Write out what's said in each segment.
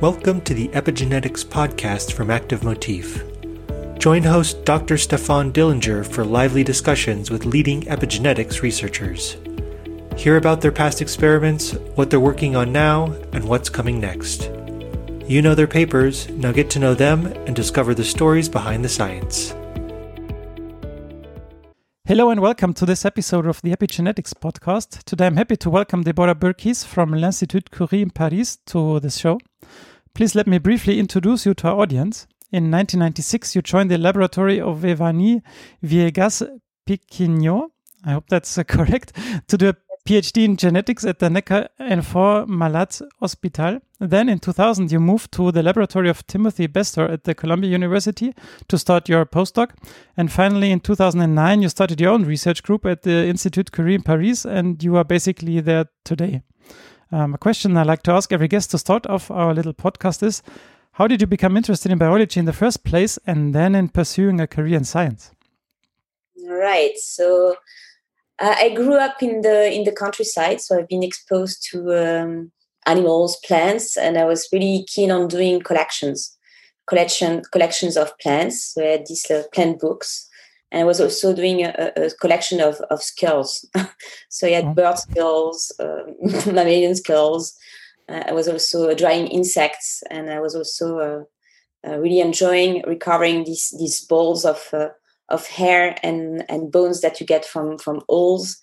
Welcome to the Epigenetics podcast from Active Motif. Join host Dr. Stefan Dillinger for lively discussions with leading epigenetics researchers. Hear about their past experiments, what they're working on now, and what's coming next. You know their papers, now get to know them and discover the stories behind the science. Hello and welcome to this episode of the Epigenetics podcast. Today I'm happy to welcome Deborah Bourc'his from l'Institut Curie in Paris to the show. Please let me briefly introduce you to our audience. In 1996, you joined the laboratory of Evanie Viegas Piquinho, I hope that's uh, correct, to do a PhD in genetics at the Necker Enfants Malades Hospital. Then in 2000, you moved to the laboratory of Timothy Bestor at the Columbia University to start your postdoc. And finally, in 2009, you started your own research group at the Institut Curie in Paris, and you are basically there today. Um, a question I like to ask every guest to start off our little podcast is How did you become interested in biology in the first place and then in pursuing a career in science? Right. So, uh, I grew up in the in the countryside, so I've been exposed to um, animals, plants, and I was really keen on doing collections, collection collections of plants. So I had these uh, plant books, and I was also doing a, a collection of of skulls. so I had oh. bird skulls, uh, mammalian skulls. Uh, I was also drawing insects, and I was also uh, uh, really enjoying recovering these these balls of of hair and, and bones that you get from from owls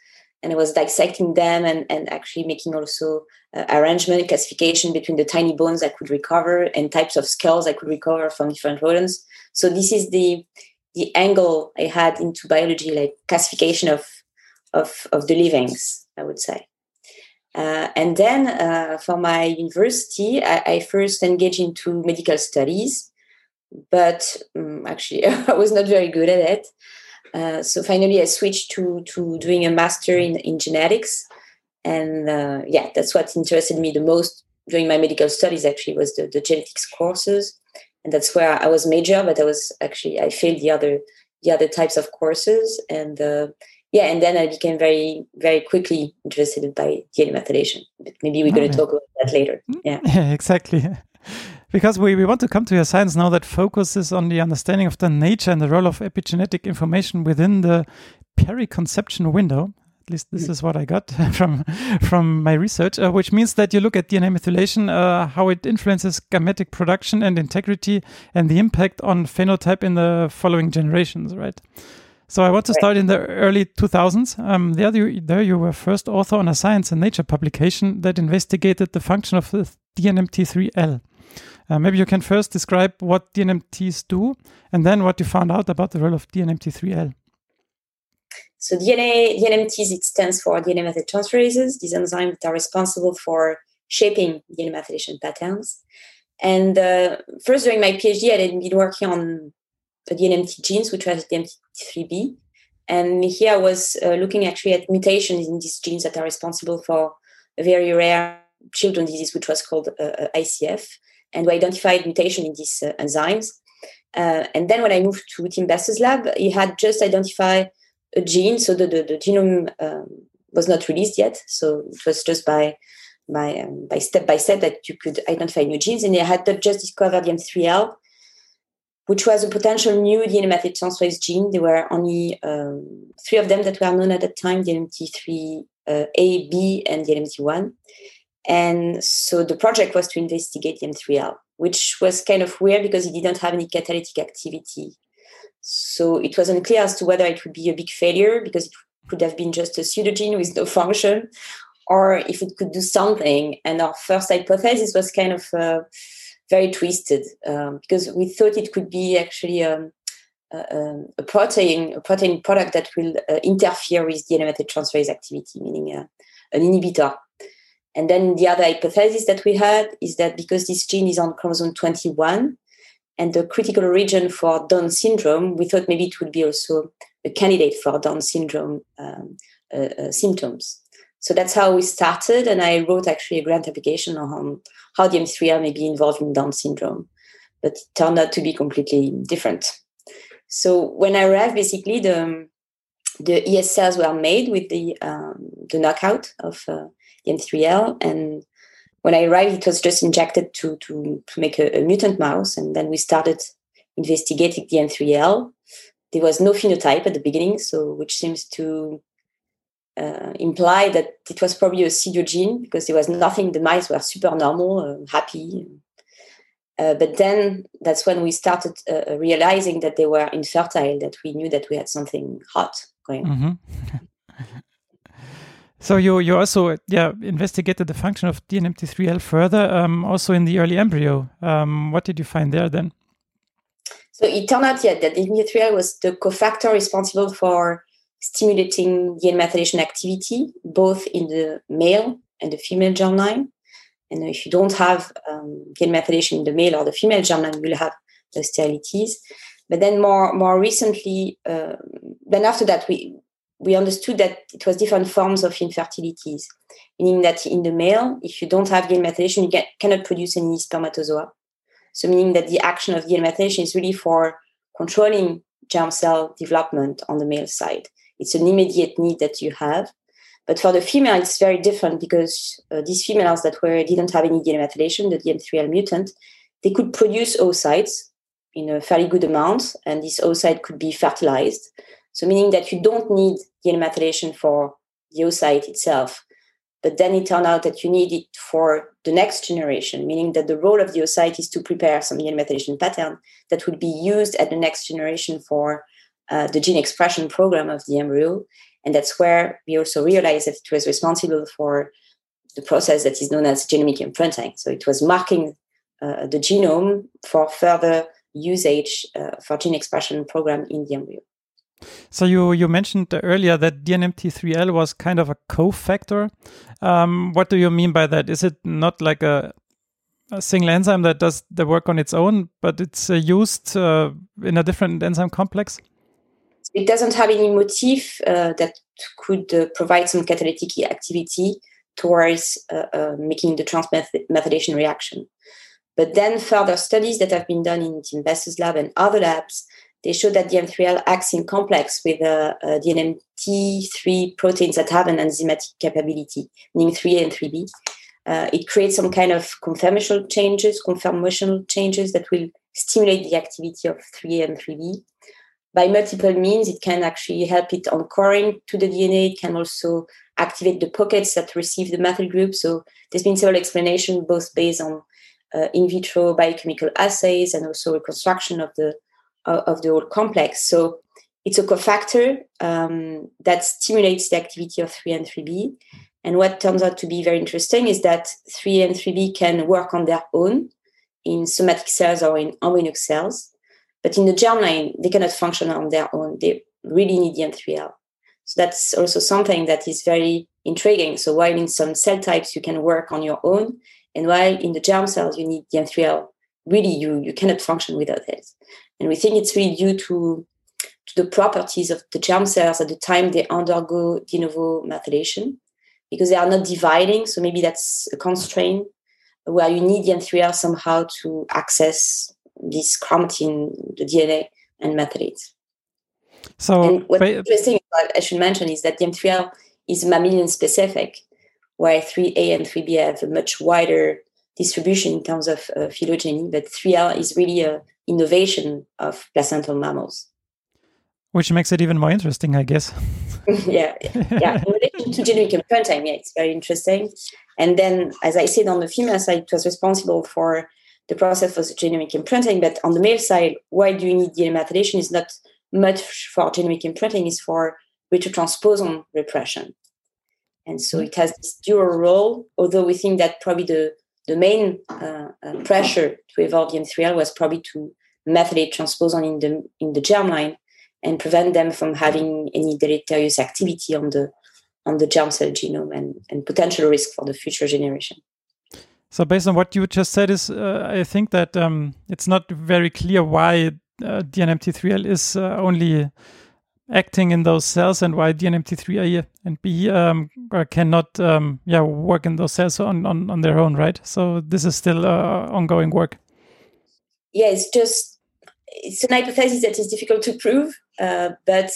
and I was dissecting them and, and actually making also uh, arrangement classification between the tiny bones I could recover and types of skulls I could recover from different rodents. So this is the the angle I had into biology, like classification of of, of the livings, I would say. Uh, and then uh, for my university, I, I, first engaged into medical studies but um, actually I was not very good at it. Uh, so finally, I switched to to doing a master in in genetics, and uh, yeah, that's what interested me the most during my medical studies. Actually, was the, the genetics courses, and that's where I was major. But I was actually I failed the other the other types of courses, and uh, yeah, and then I became very very quickly interested by DNA methylation. But maybe we're going to talk about that later. Yeah, yeah exactly because we, we want to come to your science now that focuses on the understanding of the nature and the role of epigenetic information within the periconception window. At least this is what I got from from my research, uh, which means that you look at DNA methylation, uh, how it influences gametic production and integrity, and the impact on phenotype in the following generations, right? So I want to start in the early 2000s. Um, there, you, there you were first author on a Science and Nature publication that investigated the function of the DNMT3L. Uh, maybe you can first describe what DNMTs do and then what you found out about the role of DNMT3L. So DNA, DNMTs, it stands for DNA methyltransferases, these enzymes that are responsible for shaping DNA methylation patterns. And uh, first, during my PhD, I had been working on the DNMT genes, which was DNMT3B. And here I was uh, looking actually at mutations in these genes that are responsible for a very rare children disease, which was called uh, uh ICF and we identified mutation in these uh, enzymes. Uh, and then when I moved to Tim Bestor's lab, he had just identified a gene, so the, the, the genome um, was not released yet. So it was just by by um, by step by step that you could identify new genes, and they had just discovered M3L, which was a potential new DNA methyltransferase gene. There were only um, three of them that were known at that time: DNMT3A, uh, B, and DNMT1. And so the project was to investigate M3L, which was kind of weird because it didn't have any catalytic activity. So it was unclear as to whether it would be a big failure because it could have been just a pseudogene with no function, or if it could do something. And our first hypothesis was kind of uh, very twisted um, because we thought it could be actually um, um a protein, a protein product that will uh, interfere with DNA methyltransferase activity, meaning uh, an inhibitor and then the other hypothesis that we had is that because this gene is on chromosome 21 and the critical region for Down syndrome, we thought maybe it would be also a candidate for Down syndrome um, uh, uh, symptoms. So that's how we started. And I wrote actually a grant application on how the M3R may be involved in Down syndrome. But it turned out to be completely different. So when I arrived, basically the the ES cells were made with the um, the knockout of uh, DNMT3L. And when I arrived, it was just injected to to to make a, a mutant mouse, and then we started investigating DN3L. There was no phenotype at the beginning, so which seems to uh, imply that it was probably a gene because there was nothing. The mice were super normal, uh, happy. Uh, but then that's when we started uh, realizing that they were infertile, that we knew that we had something hot going on. Mm-hmm. so you you also yeah investigated the function of DNMT3L further, um, also in the early embryo. Um, what did you find there then? So it turned out yeah, that DNMT3L was the cofactor responsible for stimulating DNA methylation activity, both in the male and the female germline. And if you don't have um, DNA methylation in the male or the female germline, you will have the sterilities. But then more more recently, uh, then after that, we we understood that it was different forms of infertilities, meaning that in the male, if you don't have DNA methylation, you get, cannot produce any spermatozoa. So meaning that the action of DNA methylation is really for controlling germ cell development on the male side. It's an immediate need that you have. But for the female, it's very different because uh, these females that were didn't have any DNA methylation, the DN3L mutant, they could produce oocytes in a fairly good amount, and this oocyte could be fertilized. So meaning that you don't need DNA methylation for the oocyte itself, but then it turned out that you need it for the next generation, meaning that the role of the oocyte is to prepare some DNA methylation pattern that would be used at the next generation for uh, the gene expression program of the embryo. And that's where we also realized that it was responsible for the process that is known as genomic imprinting. So it was marking uh, the genome for further usage uh, for gene expression program in the embryo. So you you mentioned earlier that DNMT3L was kind of a cofactor. Um, what do you mean by that? Is it not like a, a single enzyme that does the work on its own, but it's uh, used uh, in a different enzyme complex? It doesn't have any motif uh, that could uh, provide some catalytic activity towards uh, uh, making the transmethylation reaction. But then further studies that have been done in Tim Bestor's lab and other labs, they showed that DN3L acts in complex with uh, uh, DNMT3 proteins that have an enzymatic capability, meaning 3A and 3B. Uh, it creates some kind of conformational changes, conformational changes that will stimulate the activity of 3A and 3B by multiple means. It can actually help it anchoring to the DNA. It can also activate the pockets that receive the methyl group. So there's been several explanations, both based on uh, in vitro biochemical assays and also reconstruction of the of the whole complex. So it's a cofactor um, that stimulates the activity of 3 and 3B. And what turns out to be very interesting is that 3 and 3B can work on their own in somatic cells or in embryonic cells. But in the germline, they cannot function on their own. They really need DN3L. So that's also something that is very intriguing. So while in some cell types you can work on your own, and while in the germ cells you need DN3L, really you you cannot function without it. And we think it's really due to to the properties of the germ cells at the time they undergo de novo methylation, because they are not dividing. So maybe that's a constraint where you need DN3L somehow to access this chromatin, the DNA, and methylates. So and what's interesting, I should mention, is that DN3L is mammalian specific, while 3A and 3B have a much wider distribution in terms of uh, phylogeny, but 3L is really a innovation of placental mammals. Which makes it even more interesting, I guess. yeah, yeah. In relation to genomic imprinting, yeah, it's very interesting. And then, as I said, on the female side, it was responsible for the process was genomic imprinting. But on the male side, why do you need DNA methylation is not much for genomic imprinting, is for retrotransposon repression. And so it has this dual role, although we think that probably the, the main uh, uh, pressure to evolve DN3L was probably to methylate transposon in the, in the germline and prevent them from having any deleterious activity on the, on the germ cell genome and, and potential risk for the future generation. So, based on what you just said, is uh, I think that um, it's not very clear why uh, DNMT3L is uh, only acting in those cells and why DNMT3A and B um, uh, cannot um, yeah work in those cells on, on, on their own, right? So this is still uh, ongoing work. Yeah, it's just it's an hypothesis that is difficult to prove, uh, but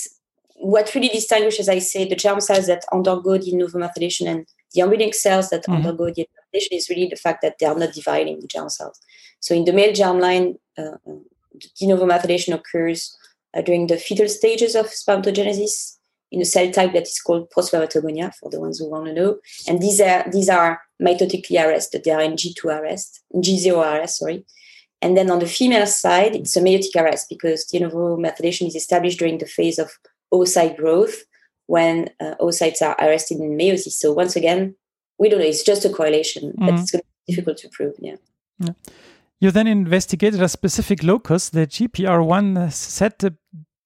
what really distinguishes, I say, the germ cells that undergo de novo methylation and the embryonic cells that mm -hmm. undergo the methylation is really the fact that they are not dividing the germ cells. So in the male germline, uh, uh de novo methylation occurs uh, during the fetal stages of spermatogenesis in a cell type that is called prospermatogonia for the ones who want to know. And these are these are mitotically arrested. They are in G2 arrest, G0 arrest, sorry. And then on the female side, it's a meiotic arrest because de novo methylation is established during the phase of oocyte growth when uh, oocytes are arrested in meiosis. So once again, we don't know. It's just a correlation, mm-hmm. but it's going to be difficult to prove. Yeah. yeah. You then investigated a specific locus, the GPR1 set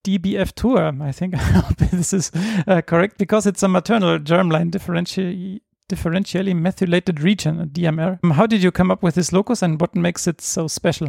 DBF2. Um, I think this is uh, correct because it's a maternal germline differentially, differentially methylated region, DMR. Um, how did you come up with this locus and what makes it so special?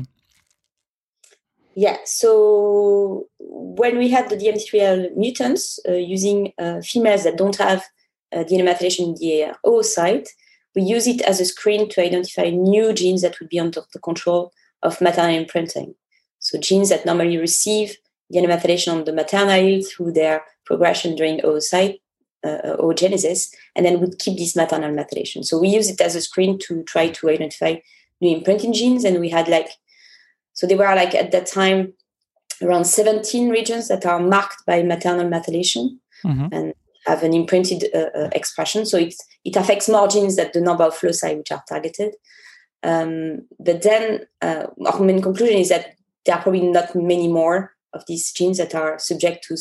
Yeah, so when we had the DMT3L mutants uh, using uh, females that don't have uh, DNA methylation in the oocyte, we use it as a screen to identify new genes that would be under the control of maternal imprinting. So genes that normally receive DNA methylation on the maternal allele through their progression during oocyte uh, oogenesis, and then would keep this maternal methylation. So we use it as a screen to try to identify new imprinting genes, and we had like, so there were like at that time around 17 regions that are marked by maternal methylation, mm-hmm. and have an imprinted uh, uh, expression. So it, it affects more genes than the number of loci which are targeted. Um, but then uh, our main conclusion is that there are probably not many more of these genes that are subject to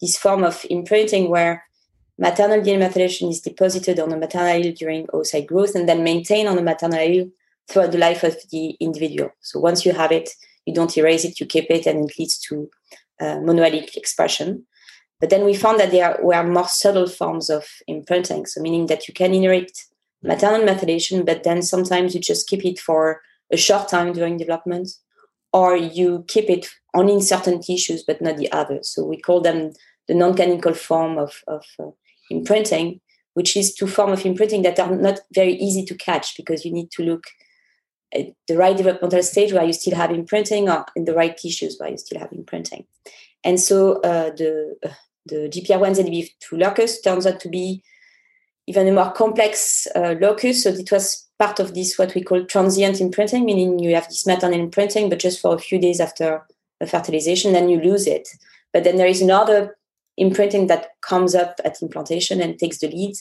this form of imprinting where maternal DNA methylation is deposited on the maternal allele during oocyte growth and then maintained on the maternal allele throughout the life of the individual. So once you have it, you don't erase it, you keep it, and it leads to uh, monoallelic expression. But then we found that there were more subtle forms of imprinting, so meaning that you can inherit maternal methylation, but then sometimes you just keep it for a short time during development, or you keep it only in certain tissues but not the others. So we call them the non-canonical form of, of uh, imprinting, which is two forms of imprinting that are not very easy to catch because you need to look at the right developmental stage where you still have imprinting or in the right tissues where you still have imprinting. And so uh, the uh, the GPR1 ZBF2 locus turns out to be even a more complex uh, locus. So it was part of this what we call transient imprinting, meaning you have this maternal imprinting, but just for a few days after fertilization, then you lose it. But then there is another imprinting that comes up at implantation and takes the lead,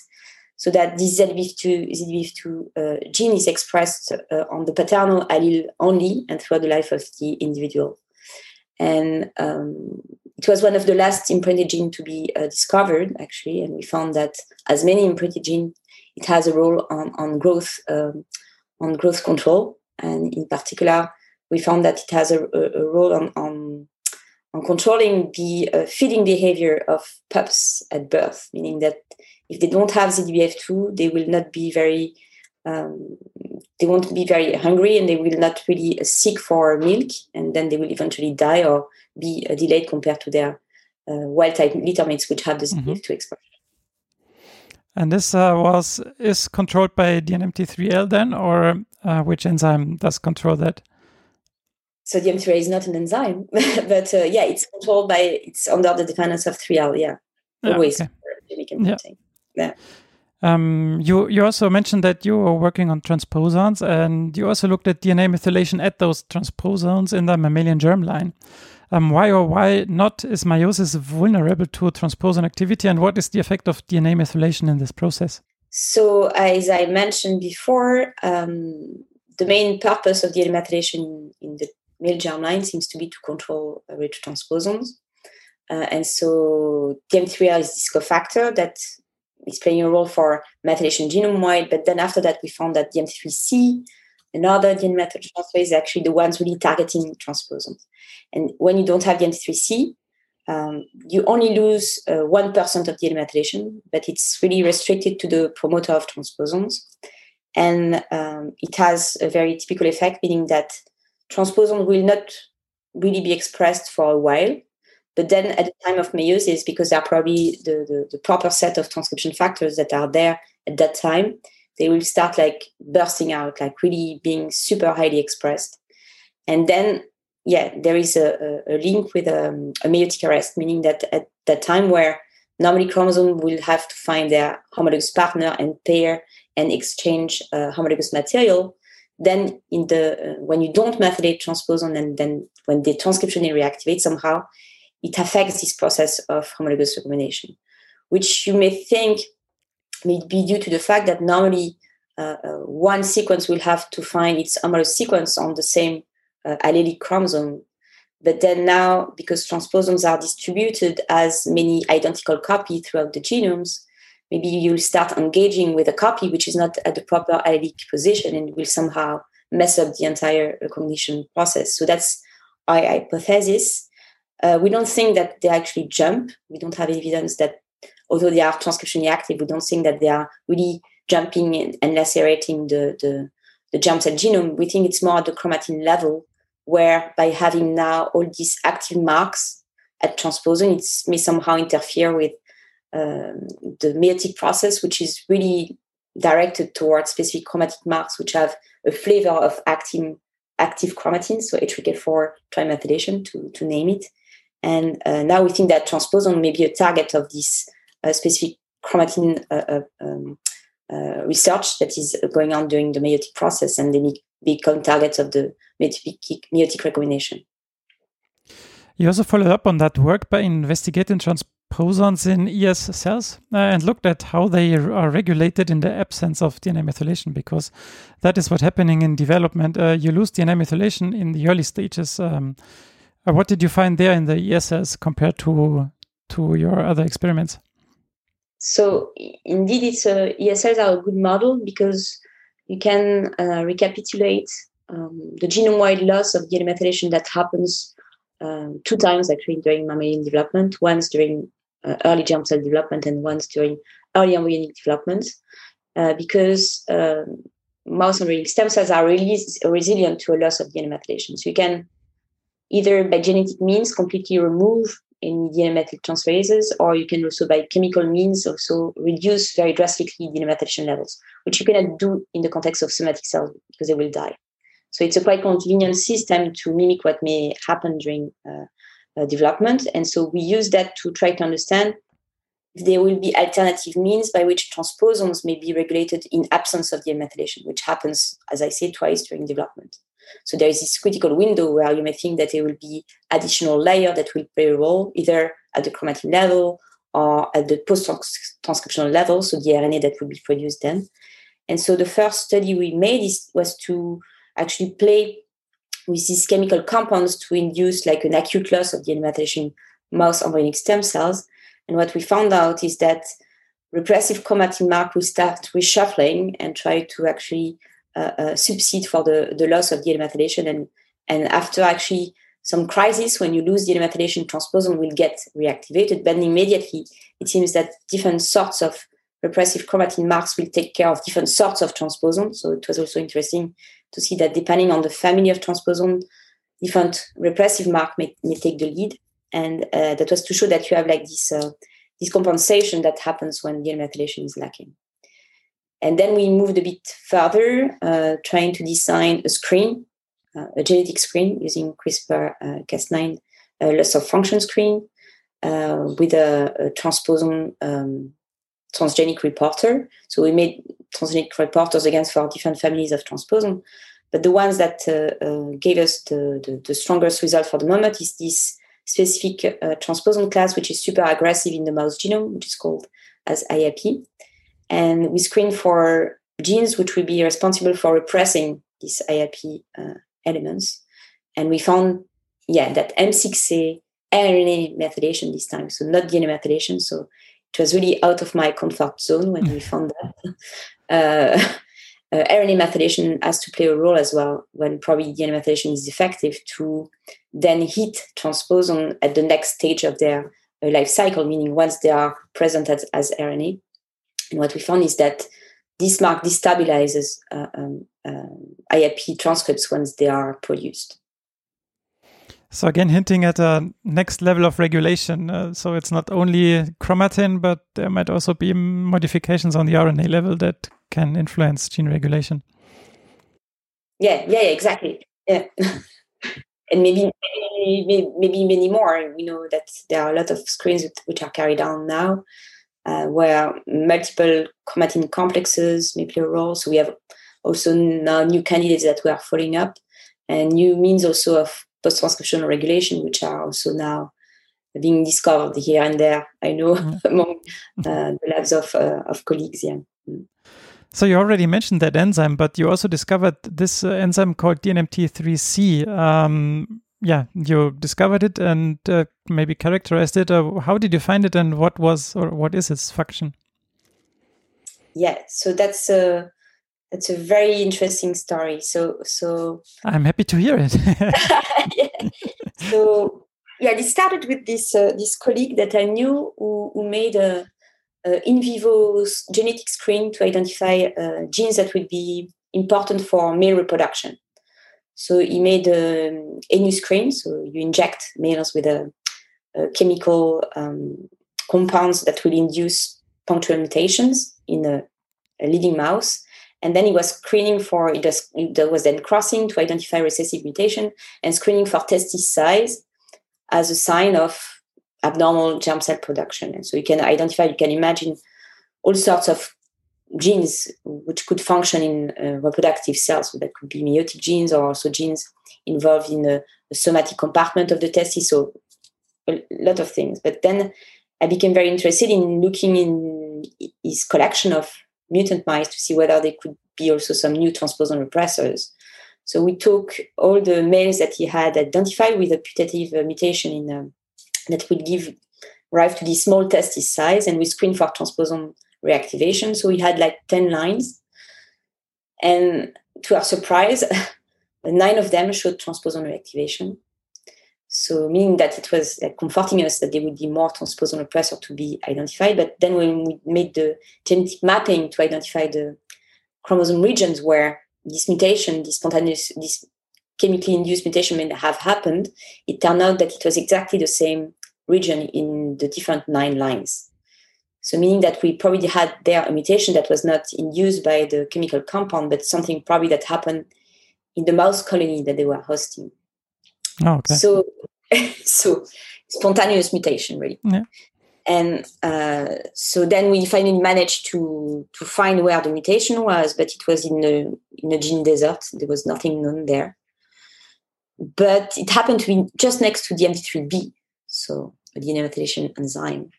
so that this ZBF2, ZBF2 uh, gene is expressed uh, on the paternal allele only and throughout the life of the individual. And um, it was one of the last imprinted gene to be uh, discovered, actually, and we found that as many imprinted gene, it has a role on, on growth um, on growth control, and in particular, we found that it has a, a role on, on, on controlling the uh, feeding behavior of pups at birth, meaning that if they don't have ZBF2, they will not be very um, they won't be very hungry and they will not really uh, seek for milk and then they will eventually die or be uh, delayed compared to their uh, wild type litter mates which have the ZBF2 mm-hmm. expression. And this uh, was is controlled by DNMT3L then, or uh, which enzyme does control that? So DNMT3L is not an enzyme, but uh, yeah, it's controlled by it's under the dependence of 3L. Yeah, always yeah, okay. yeah. yeah. Um, you you also mentioned that you were working on transposons, and you also looked at DNA methylation at those transposons in the mammalian germline. Um, why or why not is meiosis vulnerable to transposon activity, and what is the effect of DNA methylation in this process? So, as I mentioned before, um, the main purpose of DNA methylation in the male germline seems to be to control retrotransposons. Uh, and so DMT3L is this cofactor that is playing a role for methylation genome wide. But then after that, we found that DMT3C, another DNA transferase, is actually the ones really targeting transposons. And when you don't have DMT3C, um, you only lose uh, 1% of DNA methylation, but it's really restricted to the promoter of transposons. And um, it has a very typical effect, meaning that transposon will not really be expressed for a while but then at the time of meiosis, because there are probably the, the, the, proper set of transcription factors that are there at that time, they will start like bursting out, like really being super highly expressed. And then, yeah, there is a, a link with um, a meiotic arrest, meaning that at that time where normally chromosome will have to find their homologous partner and pair and exchange uh, homologous material, then in the uh, when you don't methylate transposon and then when the transcription reactivate somehow, it affects this process of homologous recombination, which you may think may be due to the fact that normally uh, uh, one sequence will have to find its homologous sequence on the same uh, allelic chromosome. But then now, because transposons are distributed as many identical copy throughout the genomes, maybe you'll start engaging with a copy which is not at the proper allelic position and will somehow mess up the entire recognition process. So that's our hypothesis. Uh, we don't think that they actually jump. We don't have evidence that, although they are transcriptionally active, we don't think that they are really jumping and, lacerating the, the, the germ cell genome. We think it's more at the chromatin level, where by having now all these active marks at transposon, it may somehow interfere with um, the meiotic process, which is really directed towards specific chromatic marks, which have a flavor of active active chromatin, so H3K4 trimethylation, to, to name it. And uh, now we think that transposon may be a target of this uh, specific chromatin uh, um, research that is going on during the meiotic process, and they may become targets of the meiotic, meiotic recombination. You also followed up on that work by investigating transposons in ES cells uh, and looked at how they are regulated in the absence of DNA methylation, because that is what's happening in development. Uh, you lose DNA methylation in the early stages. Um, uh, what did you find there in the ESS compared to to your other experiments? So indeed, it's a, ES cells are a good model because you can uh, recapitulate um, the genome-wide loss of DNA methylation that happens um, two times actually during mammalian development. Once during uh, early germ cell development and once during early embryonic development, uh, because um, mouse embryonic stem cells are really resilient to a loss of DNA methylation. So you can either by genetic means completely remove any DNA methyl transferases, or you can also by chemical means also reduce very drastically DNA methylation levels, which you cannot do in the context of somatic cells because they will die. So it's a quite convenient system to mimic what may happen during uh, uh, development. And so we use that to try to understand if there will be alternative means by which transposons may be regulated in absence of DNA methylation, which happens, as I said, twice during development. So there is this critical window where you may think that there will be additional layer that will play a role either at the chromatin level or at the post-transcriptional level, so the RNA that will be produced then. And so the first study we made is, was to actually play with these chemical compounds to induce like an acute loss of the methylation mouse embryonic stem cells. And what we found out is that repressive chromatin mark will start reshuffling and try to actually uh, uh, substitute for the, the loss of DNA methylation. And, and after actually some crisis, when you lose DNA methylation, transposon will get reactivated. But immediately, it seems that different sorts of repressive chromatin marks will take care of different sorts of transposon. So it was also interesting to see that depending on the family of transposon, different repressive mark may, may take the lead. And uh, that was to show that you have like this, uh, this compensation that happens when DNA methylation is lacking. And then we moved a bit further, uh, trying to design a screen, uh, a genetic screen using CRISPR-Cas9 uh, loss of function screen uh, with a, a transposon um, transgenic reporter. So we made transgenic reporters against for different families of transposon. But the ones that uh, uh, gave us the, the, the, strongest result for the moment is this specific uh, transposon class, which is super aggressive in the mouse genome, which is called as IAP. And we screen for genes which will be responsible for repressing these IAP uh, elements. And we found, yeah, that M6A RNA methylation this time, so not DNA methylation. So it was really out of my comfort zone when we found that. Uh, uh, RNA methylation has to play a role as well when probably DNA methylation is effective to then hit transposon at the next stage of their uh, life cycle, meaning once they are present as, as RNA. And what we found is that this mark destabilizes uh, um, uh, IAP transcripts once they are produced. So again, hinting at a next level of regulation. Uh, so it's not only chromatin, but there might also be modifications on the RNA level that can influence gene regulation. Yeah, yeah, yeah exactly. Yeah. and maybe, maybe, maybe many more. We know that there are a lot of screens which are carried on now. Uh, where multiple chromatin complexes may play a role. So we have also now new candidates that we are following up, and new means also of post-transcriptional regulation, which are also now being discovered here and there. I know mm. among uh, the labs of uh, of colleagues. Yeah. Mm. So you already mentioned that enzyme, but you also discovered this uh, enzyme called DNMT3C. Um, yeah, you discovered it and uh, maybe characterized it. Uh, how did you find it, and what was or what is its function? Yeah, so that's a that's a very interesting story. So so I'm happy to hear it. yeah. So yeah, it started with this uh, this colleague that I knew who, who made a, a, in vivo genetic screen to identify uh, genes that would be important for male reproduction. So he made a new screen. So you inject males with a, a chemical um, compounds that will induce punctual mutations in a, a living mouse. And then he was screening for it was, it was then crossing to identify recessive mutation and screening for testis size as a sign of abnormal germ cell production. And so you can identify, you can imagine all sorts of genes which could function in uh, reproductive cells. So that could be meiotic genes or also genes involved in the, a, somatic compartment of the testis. So a lot of things. But then I became very interested in looking in his collection of mutant mice to see whether there could be also some new transposon repressors. So we took all the males that he had identified with a putative uh, mutation in um, that would give rise to the small testis size, and we screened for transposon reactivation. So we had like 10 lines. And to our surprise, nine of them showed transposon reactivation. So meaning that it was like, comforting us that there would be more transposon repressor to be identified. But then when we made the genetic mapping to identify the chromosome regions where this mutation, this spontaneous, this chemically induced mutation may have happened, it turned out that it was exactly the same region in the different nine lines. So meaning that we probably had there a mutation that was not induced by the chemical compound, but something probably that happened in the mouse colony that they were hosting. Oh, okay. So, so spontaneous mutation really. Yeah. And uh, so then we finally managed to to find where the mutation was, but it was in a in a gene desert. There was nothing known there. But it happened to be just next to the MT3B, so a DNA methylation enzyme.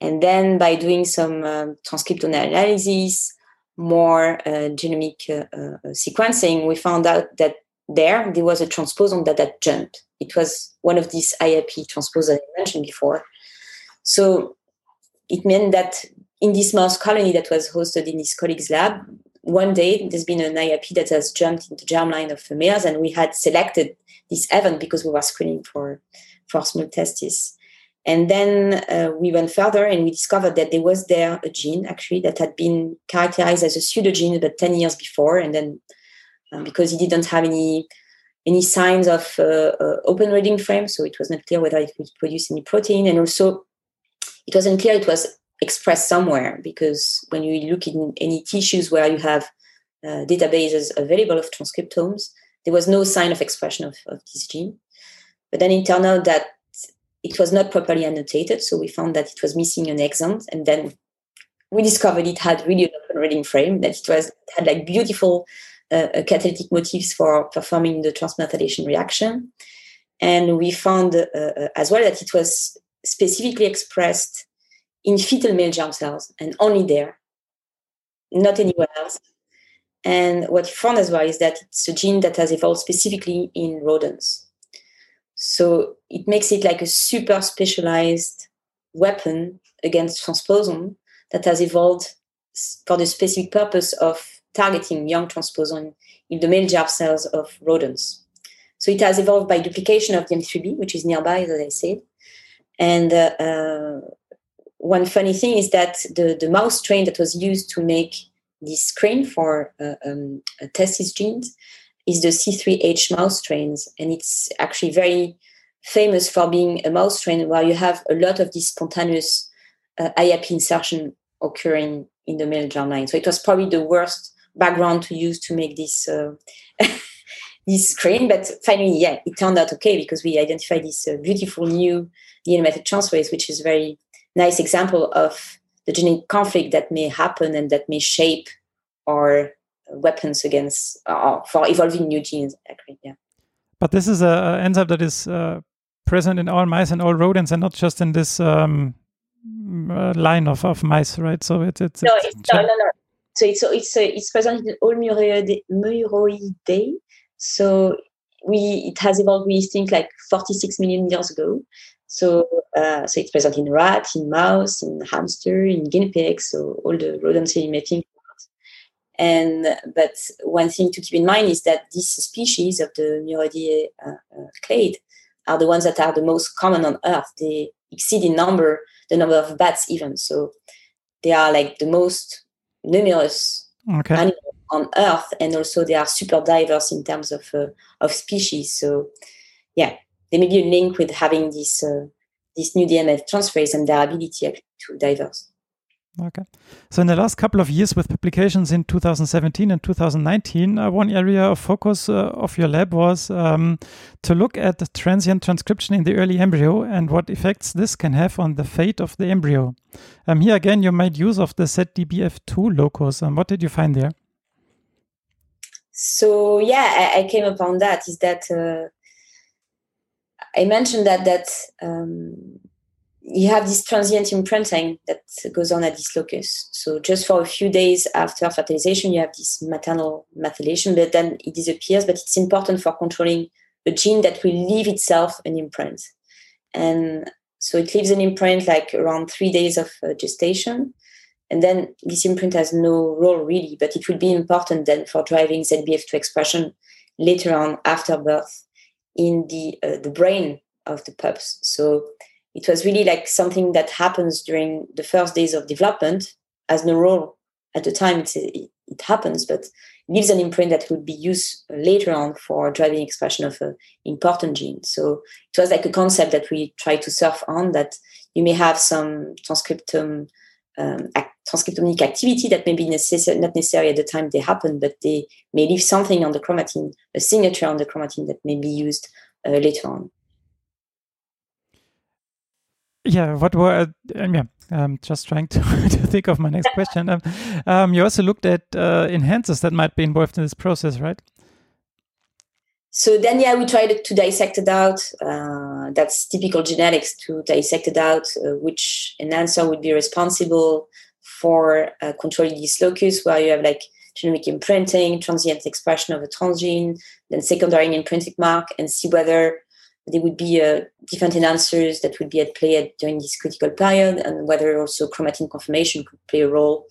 And then by doing some um, transcriptome analysis, more uh, genomic uh, uh, sequencing, we found out that there there was a transposon that had jumped. It was one of these IAP transposons I mentioned before. So it meant that in this mouse colony that was hosted in his colleague's lab, one day there's been an IAP that has jumped into germline of females, and we had selected this event because we were screening for for small testes. And then uh, we went further and we discovered that there was there a gene actually that had been characterized as a pseudogene about 10 years before. And then um, because he didn't have any any signs of uh, uh, open reading frame, so it was not clear whether it would produce any protein. And also it wasn't clear it was expressed somewhere because when you look in any tissues where you have uh, databases available of transcriptomes, there was no sign of expression of, of this gene. But then it turned out that it was not properly annotated. So we found that it was missing an exon. And then we discovered it had really an open reading frame, that it was it had like beautiful uh, uh, catalytic motifs for performing the transmethylation reaction. And we found uh, uh, as well that it was specifically expressed in fetal male germ cells and only there, not anywhere else. And what we found as well is that it's a gene that has evolved specifically in rodents. So it makes it like a super specialized weapon against transposon that has evolved for the specific purpose of targeting young transposon in the male germ cells of rodents. So it has evolved by duplication of the M3B, which is nearby, as I said. And uh, uh, one funny thing is that the, the mouse strain that was used to make this screen for uh, um, testis genes is the C3H mouse strains, and it's actually very famous for being a mouse strain where you have a lot of this spontaneous uh, IAP insertion occurring in the male germline. So it was probably the worst background to use to make this uh, this screen, but finally, yeah, it turned out okay because we identified this uh, beautiful new DNA methyl transferase, which is a very nice example of the the genetic conflict that may happen and that may shape our weapons against uh, for evolving new genes. Yeah. But this is an enzyme that is uh, present in all mice and all rodents, and not just in this um, uh, line of, of mice, right? So it, it's no, it's, no, no, no. So it's it's uh, it's present in all Muroidae. So we it has evolved, we think, like 46 million years ago. So, uh, so it's present in rat, in mouse, in hamster, in guinea pigs. so all the rodents emitting. And but one thing to keep in mind is that these species of the Muridae uh, uh, clade are the ones that are the most common on Earth. They exceed in number the number of bats even. So they are like the most numerous okay. animals on Earth, and also they are super diverse in terms of uh, of species. So yeah, there may be a link with having this uh, this new DNA transferase and their ability to diverse. Okay. So, in the last couple of years, with publications in 2017 and 2019, uh, one area of focus uh, of your lab was um, to look at transient transcription in the early embryo and what effects this can have on the fate of the embryo. Um, here again, you made use of the ZDBF2 locus. Um, what did you find there? So, yeah, I, I came upon that. Is that uh, I mentioned that that um, you have this transient imprinting that goes on at this locus. So just for a few days after fertilization, you have this maternal methylation, but then it disappears. But it's important for controlling a gene that will leave itself an imprint. And so it leaves an imprint like around three days of uh, gestation. And then this imprint has no role really, but it will be important then for driving ZBF2 expression later on after birth in the uh, the brain of the pups. So it was really like something that happens during the first days of development as no at the time. It, it happens but leaves an imprint that would be used later on for driving expression of an important gene. So it was like a concept that we try to surf on that you may have some transcriptome um, transcriptomic activity that may be not necessary at the time they happen, but they may leave something on the chromatin, a signature on the chromatin that may be used uh, later on yeah, what were um, yeah? I'm just trying to, to think of my next question. Um, um, you also looked at uh, enhancers that might be involved in this process, right? So then, yeah, we tried to dissect it out. Uh, that's typical genetics to dissect it out uh, which enhancer would be responsible for uh, controlling this locus, where you have like genomic imprinting, transient expression of a transgene, then secondary imprinting mark, and see whether there would be uh, different enhancers that would be at play at, during this critical period, and whether also chromatin conformation could play a role,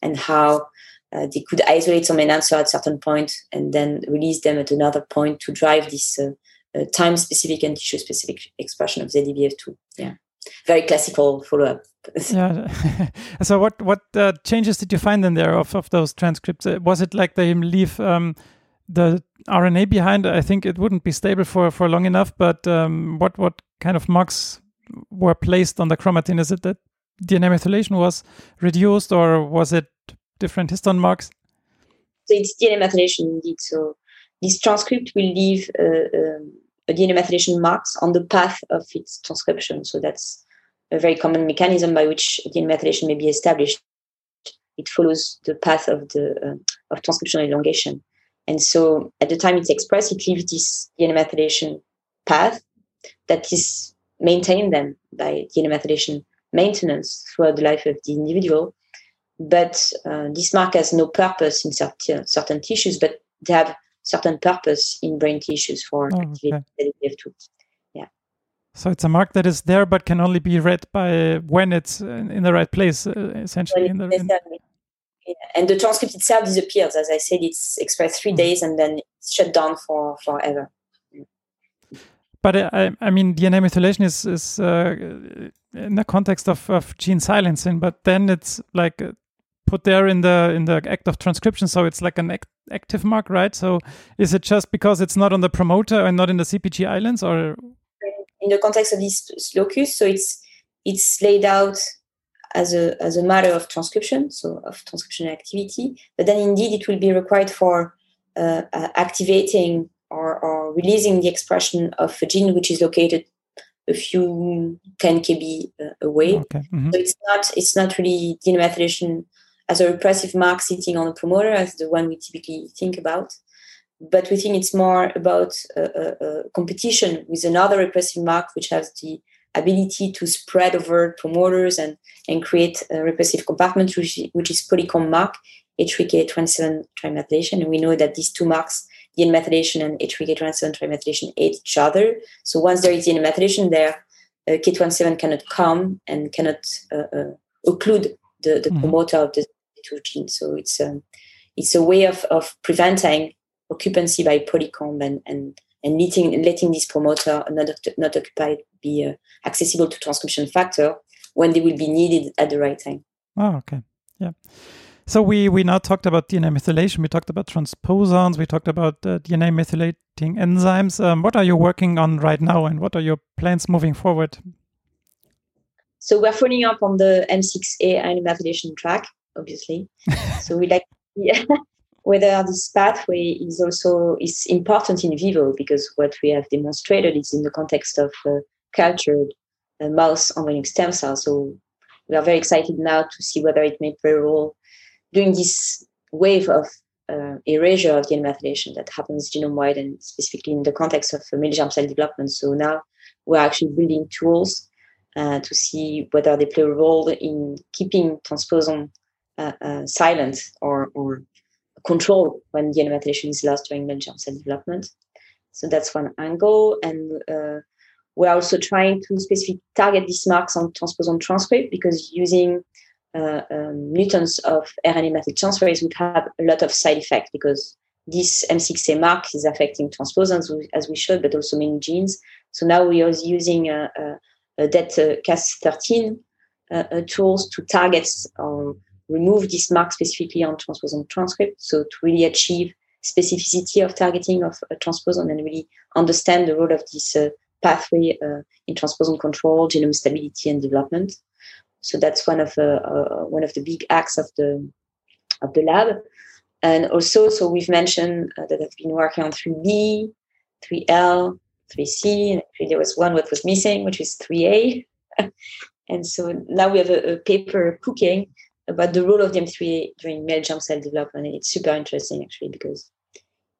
and how uh, they could isolate some enhancer at certain point and then release them at another point to drive this uh, uh time-specific and tissue-specific expression of ZDBF2. Yeah, very classical follow-up. yeah. so, what what uh, changes did you find in there of, of those transcripts? Uh, was it like they leave um, the RNA behind, I think it wouldn't be stable for, for long enough. But um, what what kind of marks were placed on the chromatin? Is it that DNA methylation was reduced, or was it different histone marks? So it's DNA methylation indeed. So this transcript will leave uh, um, a DNA methylation marks on the path of its transcription. So that's a very common mechanism by which DNA methylation may be established. It follows the path of the uh, of transcription elongation. And so at the time it's expressed, it leaves this DNA methylation path that is maintained then by DNA methylation maintenance throughout the life of the individual. But uh, this mark has no purpose in certain, certain tissues, but they have certain purpose in brain tissues for oh, activating okay. 2 Yeah. So it's a mark that is there, but can only be read by when it's in the right place, uh, essentially. in the, in and the transcript itself disappears. As I said, it's expressed three mm-hmm. days and then it's shut down for forever. But uh, I, I mean, DNA methylation is is uh, in the context of, of gene silencing, but then it's like uh, put there in the in the act of transcription, so it's like an act, active mark, right? So is it just because it's not on the promoter and not in the CPG islands, or in the context of this locus? So it's it's laid out as a as a matter of transcription, so of transcription activity. But then indeed it will be required for uh, uh, activating or, or releasing the expression of a gene which is located a few 10 kb uh, away. Okay. Mm-hmm. So it's not it's not really DNA methylation as a repressive mark sitting on a promoter as the one we typically think about. But we think it's more about a, a competition with another repressive mark which has the ability to spread over promoters and, and create a repressive compartment, which, which is polycomb mark, H3K27 trimethylation. And we know that these two marks, DNA methylation and H3K27 trimethylation, hate each other. So once there is DNA methylation there, uh, K27 cannot come and cannot uh, uh, occlude the, the mm-hmm. promoter of the two genes. So it's, um, it's a way of, of preventing occupancy by polycomb and, and and letting letting this promoter not not occupied be uh, accessible to transcription factor when they will be needed at the right time. Oh, okay, yeah. So we we now talked about DNA methylation. We talked about transposons. We talked about uh, DNA methylating enzymes. Um, what are you working on right now, and what are your plans moving forward? So we're following up on the M6A ion methylation track, obviously. so we like yeah, whether this pathway is also is important in vivo because what we have demonstrated is in the context of uh, cultured uh, mouse embryonic stem cells. So we are very excited now to see whether it may play a role during this wave of uh, erasure of DNA methylation that happens genome-wide and specifically in the context of male germ cell development. So now we're actually building tools uh, to see whether they play a role in keeping transposon uh, uh silent or, or control when DNA methylation is lost during germ cell development. So that's one angle. And uh, we're also trying to specifically target these marks on transposon transcript because using uh, um, mutants of RNA methyltransferase would have a lot of side effects because this M6A mark is affecting transposons as we showed, but also many genes. So now we are using uh, Cas13 uh, uh, tools to target or remove this mark specifically on transposon transcript. So to really achieve specificity of targeting of a transposon and really understand the role of this uh, pathway uh, in transposon control, genome stability, and development. So that's one of uh, uh one of the big acts of the of the lab. And also, so we've mentioned uh, that I've been working on 3B, 3L, 3C, and there was one what was missing, which is 3A. and so now we have a, a paper cooking about the role of DM3 during male germ cell development. And it's super interesting actually because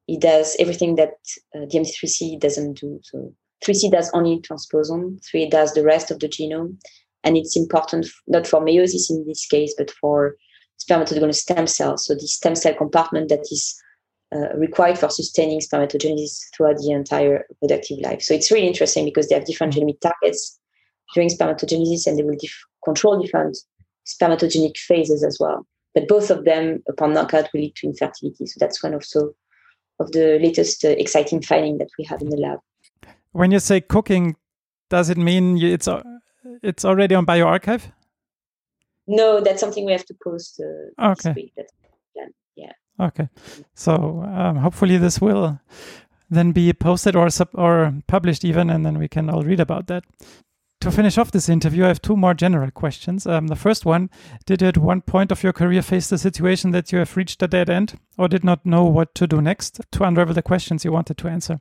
it does everything that uh, DNMT3C doesn't do. So 3C does only transposon, 3 does the rest of the genome. And it's important not for meiosis in this case, but for spermatogonial stem cells. So the stem cell compartment that is uh, required for sustaining spermatogenesis throughout the entire reproductive life. So it's really interesting because they have different genomic targets during spermatogenesis and they will dif- control different spermatogenic phases as well. But both of them, upon knockout, will lead to infertility. So that's one also of the latest uh, exciting finding that we have in the lab. When you say cooking, does it mean it's uh, it's already on bioRxiv? No, that's something we have to post uh, okay. Yeah. Okay. So um, hopefully this will then be posted or sub or published even, and then we can all read about that. To finish off this interview, I have two more general questions. Um, the first one Did you at one point of your career face the situation that you have reached a dead end or did not know what to do next to unravel the questions you wanted to answer?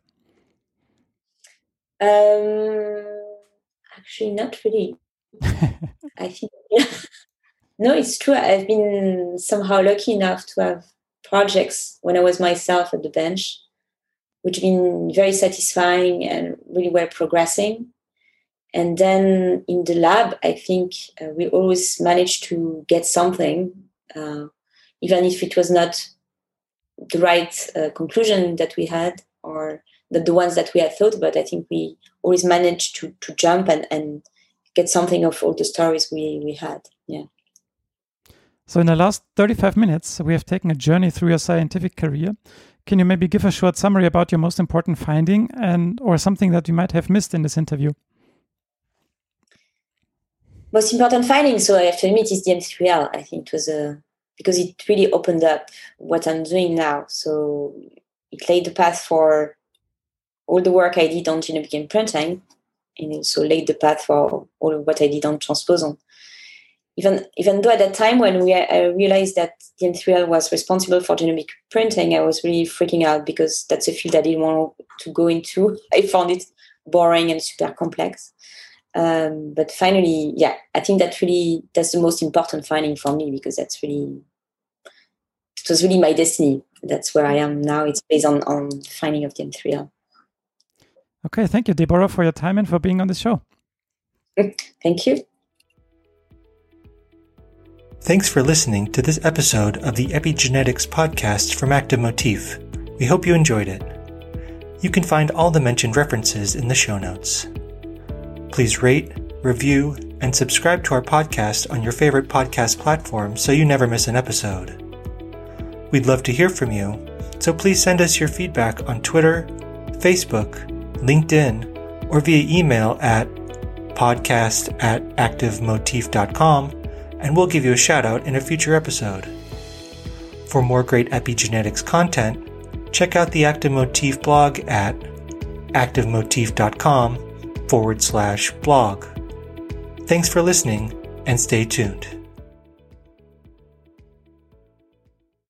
Um, actually, not really. I think, no, it's true. I've been somehow lucky enough to have projects when I was myself at the bench, which have been very satisfying and really well progressing and then in the lab, I think uh, we always managed to get something, uh, even if it was not the right uh, conclusion that we had or the, the ones that we had thought about. I think we always managed to, to jump and, and get something of all the stories we, we had. Yeah. So, in the last 35 minutes, we have taken a journey through your scientific career. Can you maybe give a short summary about your most important finding and or something that you might have missed in this interview? Most important finding, so I have to admit, is the M3L. I think it was a because it really opened up what I'm doing now. So it laid the path for all the work I did on genomic imprinting, and also laid the path for all of what I did on transposon. Even even though at that time when we I realized that the M3L was responsible for genomic printing, I was really freaking out because that's a field I didn't want to go into. I found it boring and super complex. Um, but finally, yeah, I think that really that's the most important finding for me because that's really it was really my destiny. That's where I am now. It's based on on finding of the M3L. Okay, thank you, Deborah, for your time and for being on the show. Thank you. Thanks for listening to this episode of the Epigenetics podcast from Active Motif. We hope you enjoyed it. You can find all the mentioned references in the show notes. Please rate, review, and subscribe to our podcast on your favorite podcast platform so you never miss an episode. We'd love to hear from you, so please send us your feedback on Twitter, Facebook, LinkedIn, or via email at podcast at activemotif.com, and we'll give you a shout out in a future episode. For more great epigenetics content, check out the Active Motif blog at activemotif.com forward slash blog. Thanks for listening and stay tuned.